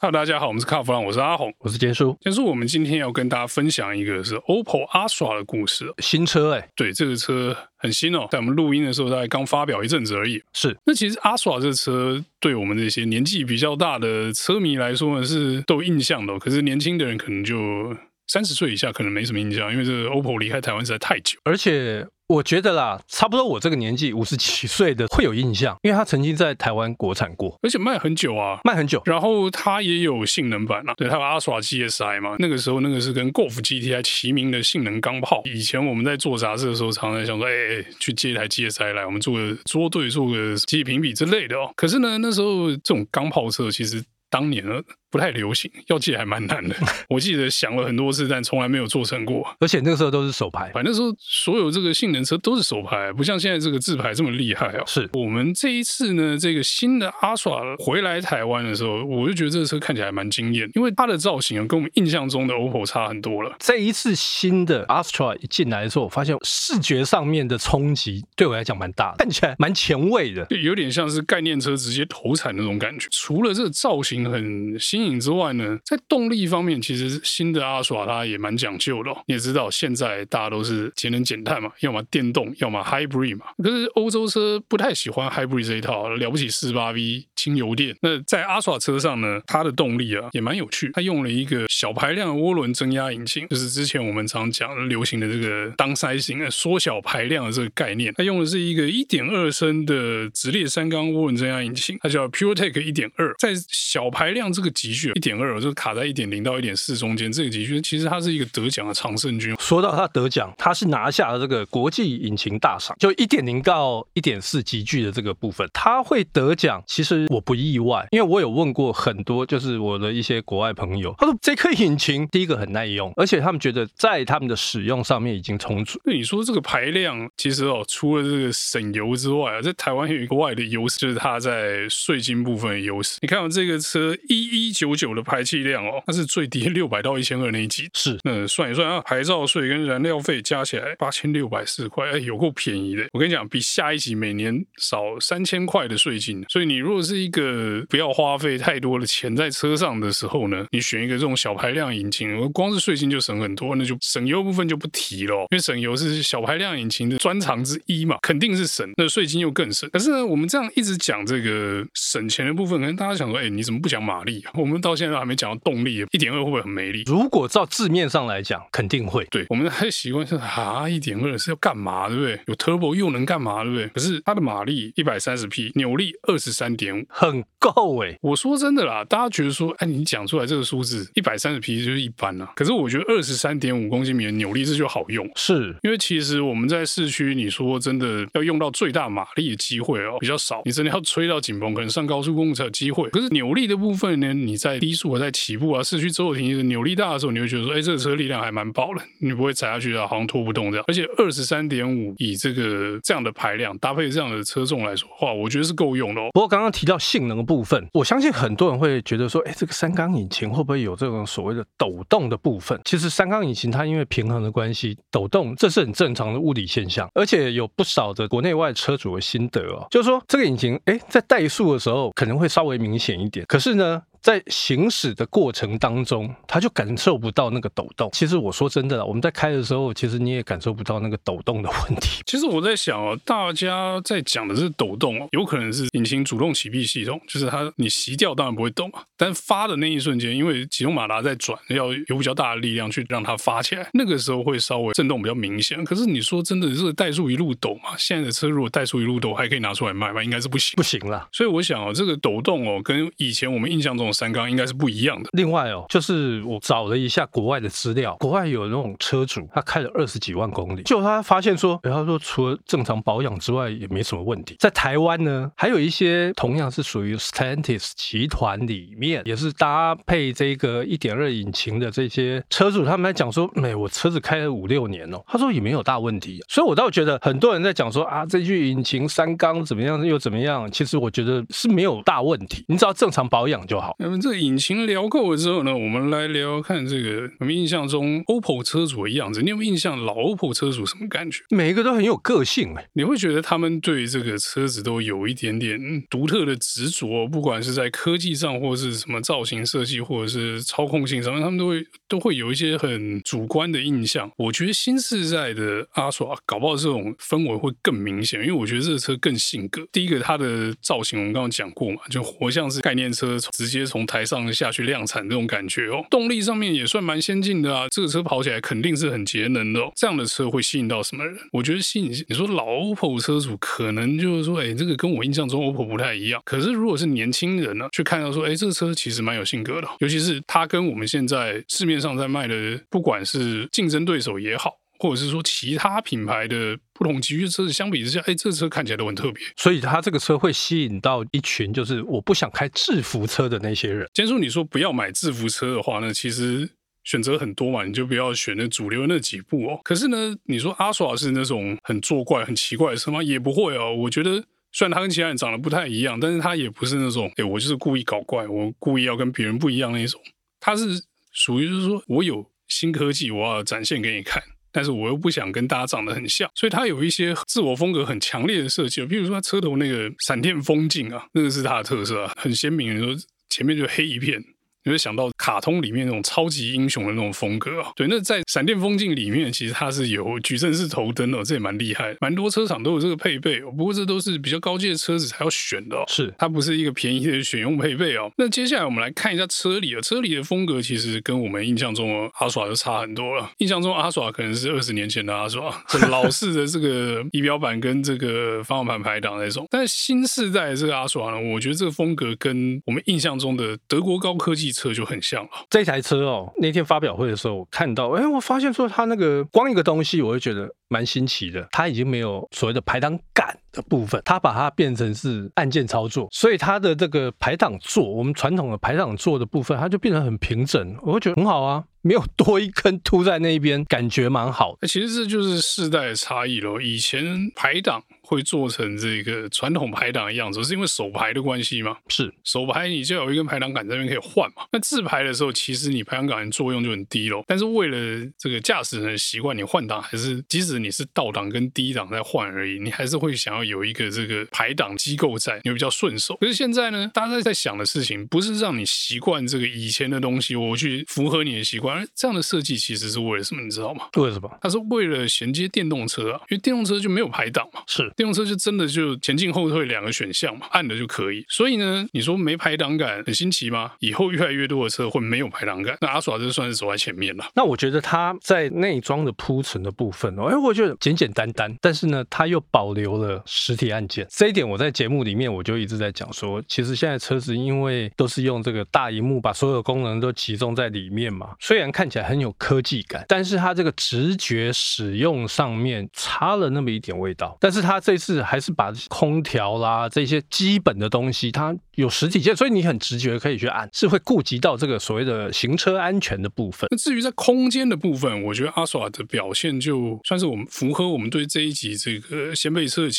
Hello，大家好，我们是卡弗朗，我是阿红，我是杰叔。杰叔，我们今天要跟大家分享一个是 OPPO Astra 的故事。新车哎、欸，对，这个车很新哦，在我们录音的时候大概刚发表一阵子而已。是，那其实 Astra 这个车对我们这些年纪比较大的车迷来说呢，是都有印象的。可是年轻的人可能就三十岁以下可能没什么印象，因为这个 OPPO 离开台湾实在太久，而且。我觉得啦，差不多我这个年纪五十几岁的会有印象，因为他曾经在台湾国产过，而且卖很久啊，卖很久。然后它也有性能版啊，对，它有 Astra GSI 嘛，那个时候那个是跟 Golf GTI 齐名的性能钢炮。以前我们在做杂志的时候，常常想说，哎哎，去借一台 GSI 来，我们做个桌对，做个机器评比之类的哦。可是呢，那时候这种钢炮车其实当年呢。不太流行，要借还蛮难的。我记得想了很多次，但从来没有做成过。而且那个时候都是手排，反正说所有这个性能车都是手排，不像现在这个自排这么厉害哦。是我们这一次呢，这个新的 Astra 回来台湾的时候，我就觉得这个车看起来蛮惊艳，因为它的造型跟我们印象中的 OPPO 差很多了。这一次新的 Astra 一进来的时候，我发现视觉上面的冲击对我来讲蛮大的，看起来蛮前卫的，有点像是概念车直接投产那种感觉。除了这个造型很新颖之外呢，在动力方面，其实新的阿耍它也蛮讲究的。你也知道，现在大家都是节能减碳嘛，要么电动，要么 Hybrid 嘛。可是欧洲车不太喜欢 Hybrid 这一套，了不起四十八 V 轻油电。那在阿耍车上呢，它的动力啊也蛮有趣，它用了一个小排量的涡轮增压引擎，就是之前我们常讲流行的这个当塞型缩小排量的这个概念。它用的是一个一点二升的直列三缸涡轮增压引擎，它叫 PureTech 一点二，在小排量这个级距一点二。就卡在一点零到一点四中间，这个级距其实它是一个得奖的常胜军。说到它得奖，它是拿下了这个国际引擎大赏，就一点零到一点四级距的这个部分，它会得奖，其实我不意外，因为我有问过很多，就是我的一些国外朋友，他说这颗引擎第一个很耐用，而且他们觉得在他们的使用上面已经充足。那你说这个排量，其实哦，除了这个省油之外啊，在台湾有一个外的优势，就是它在税金部分的优势。你看我这个车一一九九的排气。量哦，那是最低六百到一千二那一级，是那算一算啊，牌照税跟燃料费加起来八千六百四十块，哎，有够便宜的。我跟你讲，比下一级每年少三千块的税金。所以你如果是一个不要花费太多的钱在车上的时候呢，你选一个这种小排量引擎，光是税金就省很多，那就省油部分就不提了，因为省油是小排量引擎的专长之一嘛，肯定是省，那税金又更省。可是呢，我们这样一直讲这个省钱的部分，可能大家想说，哎，你怎么不讲马力？我们到现在都还没讲到。动力一点二会不会很没力？如果照字面上来讲，肯定会。对，我们还习惯是啊，一点二是要干嘛，对不对？有 turbo 又能干嘛，对不对？可是它的马力一百三十匹，扭力二十三点五，很够哎。我说真的啦，大家觉得说，哎，你讲出来这个数字一百三十匹就是一般啦。可是我觉得二十三点五公斤米的扭力这就好用，是因为其实我们在市区，你说真的要用到最大马力的机会哦比较少，你真的要吹到紧绷，可能上高速公路才有机会。可是扭力的部分呢，你在低速啊在起步啊，市区走停的扭力大的时候，你会觉得说，哎，这个车力量还蛮爆的，你不会踩下去啊，好像拖不动这样。而且二十三点五以这个这样的排量搭配这样的车重来说的话，我觉得是够用的哦。不过刚刚提到性能的部分，我相信很多人会觉得说，哎，这个三缸引擎会不会有这种所谓的抖动的部分？其实三缸引擎它因为平衡的关系，抖动这是很正常的物理现象，而且有不少的国内外车主的心得哦，就是说这个引擎，哎，在怠速的时候可能会稍微明显一点，可是呢，在行驶的过程当中，他就感受不到那个抖动。其实我说真的啦，我们在开的时候，其实你也感受不到那个抖动的问题。其实我在想哦，大家在讲的是抖动哦，有可能是引擎主动启闭系统，就是它你熄掉当然不会动嘛，但发的那一瞬间，因为启动马达在转，要有比较大的力量去让它发起来，那个时候会稍微震动比较明显。可是你说真的，这个怠速一路抖嘛？现在的车如果怠速一路抖，还可以拿出来卖吗？应该是不行，不行了。所以我想哦，这个抖动哦，跟以前我们印象中的三缸应该是不一样的。另外哦，就是我找了一下国外的资料，国外有那种车主，他开了二十几万公里，就他发现说，他说除了正常保养之外，也没什么问题。在台湾呢，还有一些同样是属于 Stantis 集团里面，也是搭配这个一点二引擎的这些车主，他们在讲说，没，我车子开了五六年哦，他说也没有大问题。所以我倒觉得很多人在讲说啊，这具引擎三缸怎么样又怎么样，其实我觉得是没有大问题，你只要正常保养就好。那么这个引擎聊够了之后呢，我们来聊聊看这个我们印象中 OPPO 车主的样子。你有没有印象老 OPPO 车主什么感觉？每一个都很有个性哎，你会觉得他们对这个车子都有一点点独特的执着，不管是在科技上，或是什么造型设计，或者是操控性上面，他们都会都会有一些很主观的印象。我觉得新世代的阿耍搞不好这种氛围会更明显，因为我觉得这个车更性格。第一个，它的造型我们刚刚讲过嘛，就活像是概念车，直接从台上下去量产这种感觉哦。动力上面也算蛮先进的啊，这个车跑起来肯定是很节能的哦。这样的车会吸引到什么人？我觉得吸引你说老 OPPO 车主可能就是说，哎，这个跟我印象中 OPPO 不太一样。可是如果是年轻人呢，去看到说，哎，这个车其实蛮有性格的，尤其是它跟我们现在市面上在卖的，不管是竞争对手也好。或者是说其他品牌的不同级别车子相比之下，哎，这车看起来都很特别，所以它这个车会吸引到一群就是我不想开制服车的那些人。既然说你说不要买制服车的话呢，其实选择很多嘛，你就不要选那主流那几部哦。可是呢，你说阿耍是那种很作怪、很奇怪的车吗？也不会哦。我觉得虽然他跟其他人长得不太一样，但是他也不是那种哎，我就是故意搞怪，我故意要跟别人不一样那种。他是属于就是说我有新科技，我要展现给你看。但是我又不想跟大家长得很像，所以他有一些自我风格很强烈的设计，比如说他车头那个闪电风镜啊，那个是他的特色啊，很鲜明，你说前面就黑一片。你会想到卡通里面那种超级英雄的那种风格啊，对，那在闪电风镜里面，其实它是有矩阵式头灯哦，这也蛮厉害，蛮多车厂都有这个配备哦。不过这都是比较高阶的车子才要选的哦，是它不是一个便宜的选用配备哦。那接下来我们来看一下车里啊，车里的风格其实跟我们印象中的阿耍就差很多了。印象中阿耍可能是二十年前的阿耍，很老式的这个仪表板跟这个方向盘排档那种，但是新世代的这个阿耍呢，我觉得这个风格跟我们印象中的德国高科技车就很像了。这台车哦，那天发表会的时候，我看到，哎，我发现说它那个光一个东西，我就觉得蛮新奇的。它已经没有所谓的排档杆的部分，它把它变成是按键操作，所以它的这个排档座，我们传统的排档座的部分，它就变得很平整，我会觉得很好啊，没有多一根凸在那一边，感觉蛮好的。其实这就是世代的差异咯，以前排档。会做成这个传统排档的样子，是因为手排的关系吗？是手排，你就有一根排档杆在那边可以换嘛。那自排的时候，其实你排档杆的作用就很低咯。但是为了这个驾驶人的习惯，你换挡还是，即使你是倒档跟低档在换而已，你还是会想要有一个这个排档机构在，你会比较顺手。可是现在呢，大家在想的事情不是让你习惯这个以前的东西，我去符合你的习惯，而这样的设计其实是为了什么？你知道吗？为什么？它是为了衔接电动车啊，因为电动车就没有排档嘛。是。电动车就真的就前进后退两个选项嘛，按的就可以。所以呢，你说没排档感很新奇吗？以后越来越多的车会没有排档感，那阿耍就算是走在前面了。那我觉得它在内装的铺陈的部分哦，哎，我觉得简简单单，但是呢，它又保留了实体按键。这一点我在节目里面我就一直在讲说，其实现在车子因为都是用这个大荧幕把所有功能都集中在里面嘛，虽然看起来很有科技感，但是它这个直觉使用上面差了那么一点味道。但是它这次还是把空调啦，这些基本的东西，它有实体键，所以你很直觉可以去按，是会顾及到这个所谓的行车安全的部分。那至于在空间的部分，我觉得阿耍的表现就算是我们符合我们对这一集这个掀背车的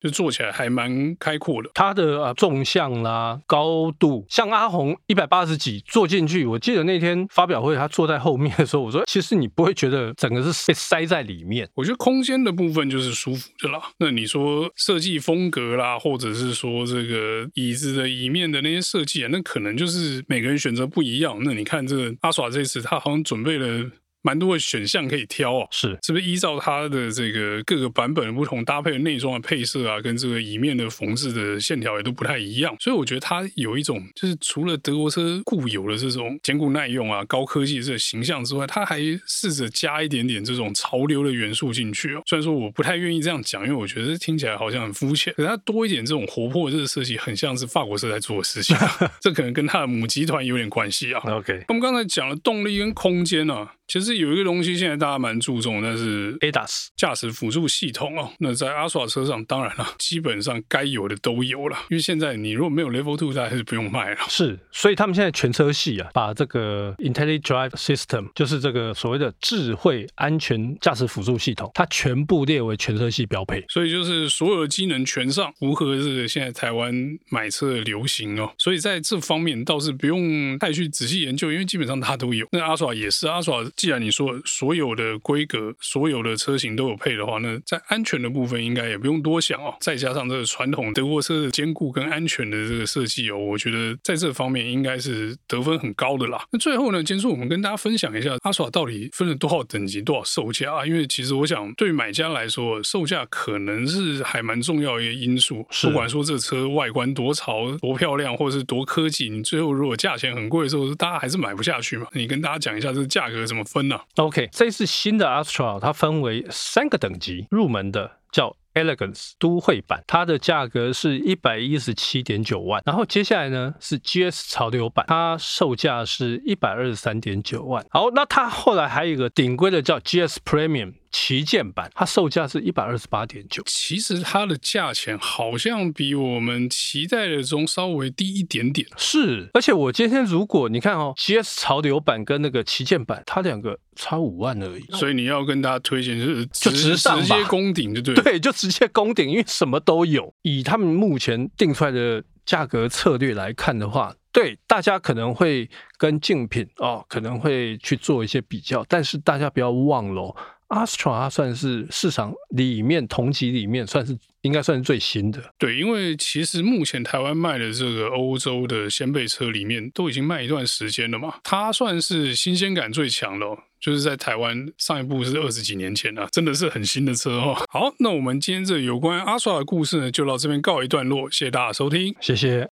就做起来还蛮开阔的。它的啊纵向啦、高度，像阿红一百八十几坐进去，我记得那天发表会他坐在后面的时候，我说 其实你不会觉得整个是被 塞在里面。我觉得空间的部分就是舒服的啦。那你说设计风格啦，或者是说这个椅子的椅面的那些设计啊，那可能就是每个人选择不一样。那你看这个阿耍这次，他好像准备了。蛮多的选项可以挑啊，是是不是依照它的这个各个版本的不同搭配的内装的配色啊，跟这个椅面的缝制的线条也都不太一样，所以我觉得它有一种就是除了德国车固有的这种坚固耐用啊、高科技的这个形象之外，它还试着加一点点这种潮流的元素进去哦。虽然说我不太愿意这样讲，因为我觉得听起来好像很肤浅，可是它多一点这种活泼的这个设计，很像是法国车在做的事情，这可能跟它的母集团有点关系啊。OK，我们刚才讲了动力跟空间啊。其实有一个东西现在大家蛮注重，但是 ADAS 驾驶辅助系统哦。那在 Astra 车上，当然了，基本上该有的都有了。因为现在你如果没有 Level Two，大家还是不用卖了。是，所以他们现在全车系啊，把这个 Intelligent Drive System，就是这个所谓的智慧安全驾驶辅助系统，它全部列为全车系标配。所以就是所有的机能全上，符合这个现在台湾买车的流行哦。所以在这方面倒是不用太去仔细研究，因为基本上它都有。那 Astra 也是 Astra，既然你说所有的规格、所有的车型都有配的话，那在安全的部分应该也不用多想哦。再加上这个传统德国车的坚固跟安全的这个设计哦，我觉得在这方面应该是得分很高的啦。那最后呢，今天我们跟大家分享一下 Astra 到底分了多少等级、多少售价啊？因为其实我想对于买家来说，售价可能是还蛮重要一个因素。不管说这车外观多潮、多漂亮，或者是多科技，你最后如果价钱很贵的时候，大家还是买不下去嘛。你跟大家讲一下这个价格怎么分呢、？OK，这次新的 Astra 它分为三个等级，入门的叫 Elegance 都会版，它的价格是一百一十七点九万。然后接下来呢是 GS 潮流版，它售价是一百二十三点九万。好，那它后来还有一个顶规的叫 GS Premium。旗舰版，它售价是一百二十八点九。其实它的价钱好像比我们期待的中稍微低一点点。是，而且我今天如果你看哦，GS 潮流版跟那个旗舰版，它两个差五万而已。所以你要跟大家推荐就是就直上直接攻顶，就对。对，就直接攻顶，因为什么都有。以他们目前定出来的价格策略来看的话，对大家可能会跟竞品哦，可能会去做一些比较，但是大家不要忘了。Astra 算是市场里面同级里面算是应该算是最新的。对，因为其实目前台湾卖的这个欧洲的掀背车里面都已经卖一段时间了嘛，它算是新鲜感最强的哦，就是在台湾上一部是二十几年前了，真的是很新的车哦。好，那我们今天这有关 Astra 的故事呢，就到这边告一段落，谢谢大家收听，谢谢。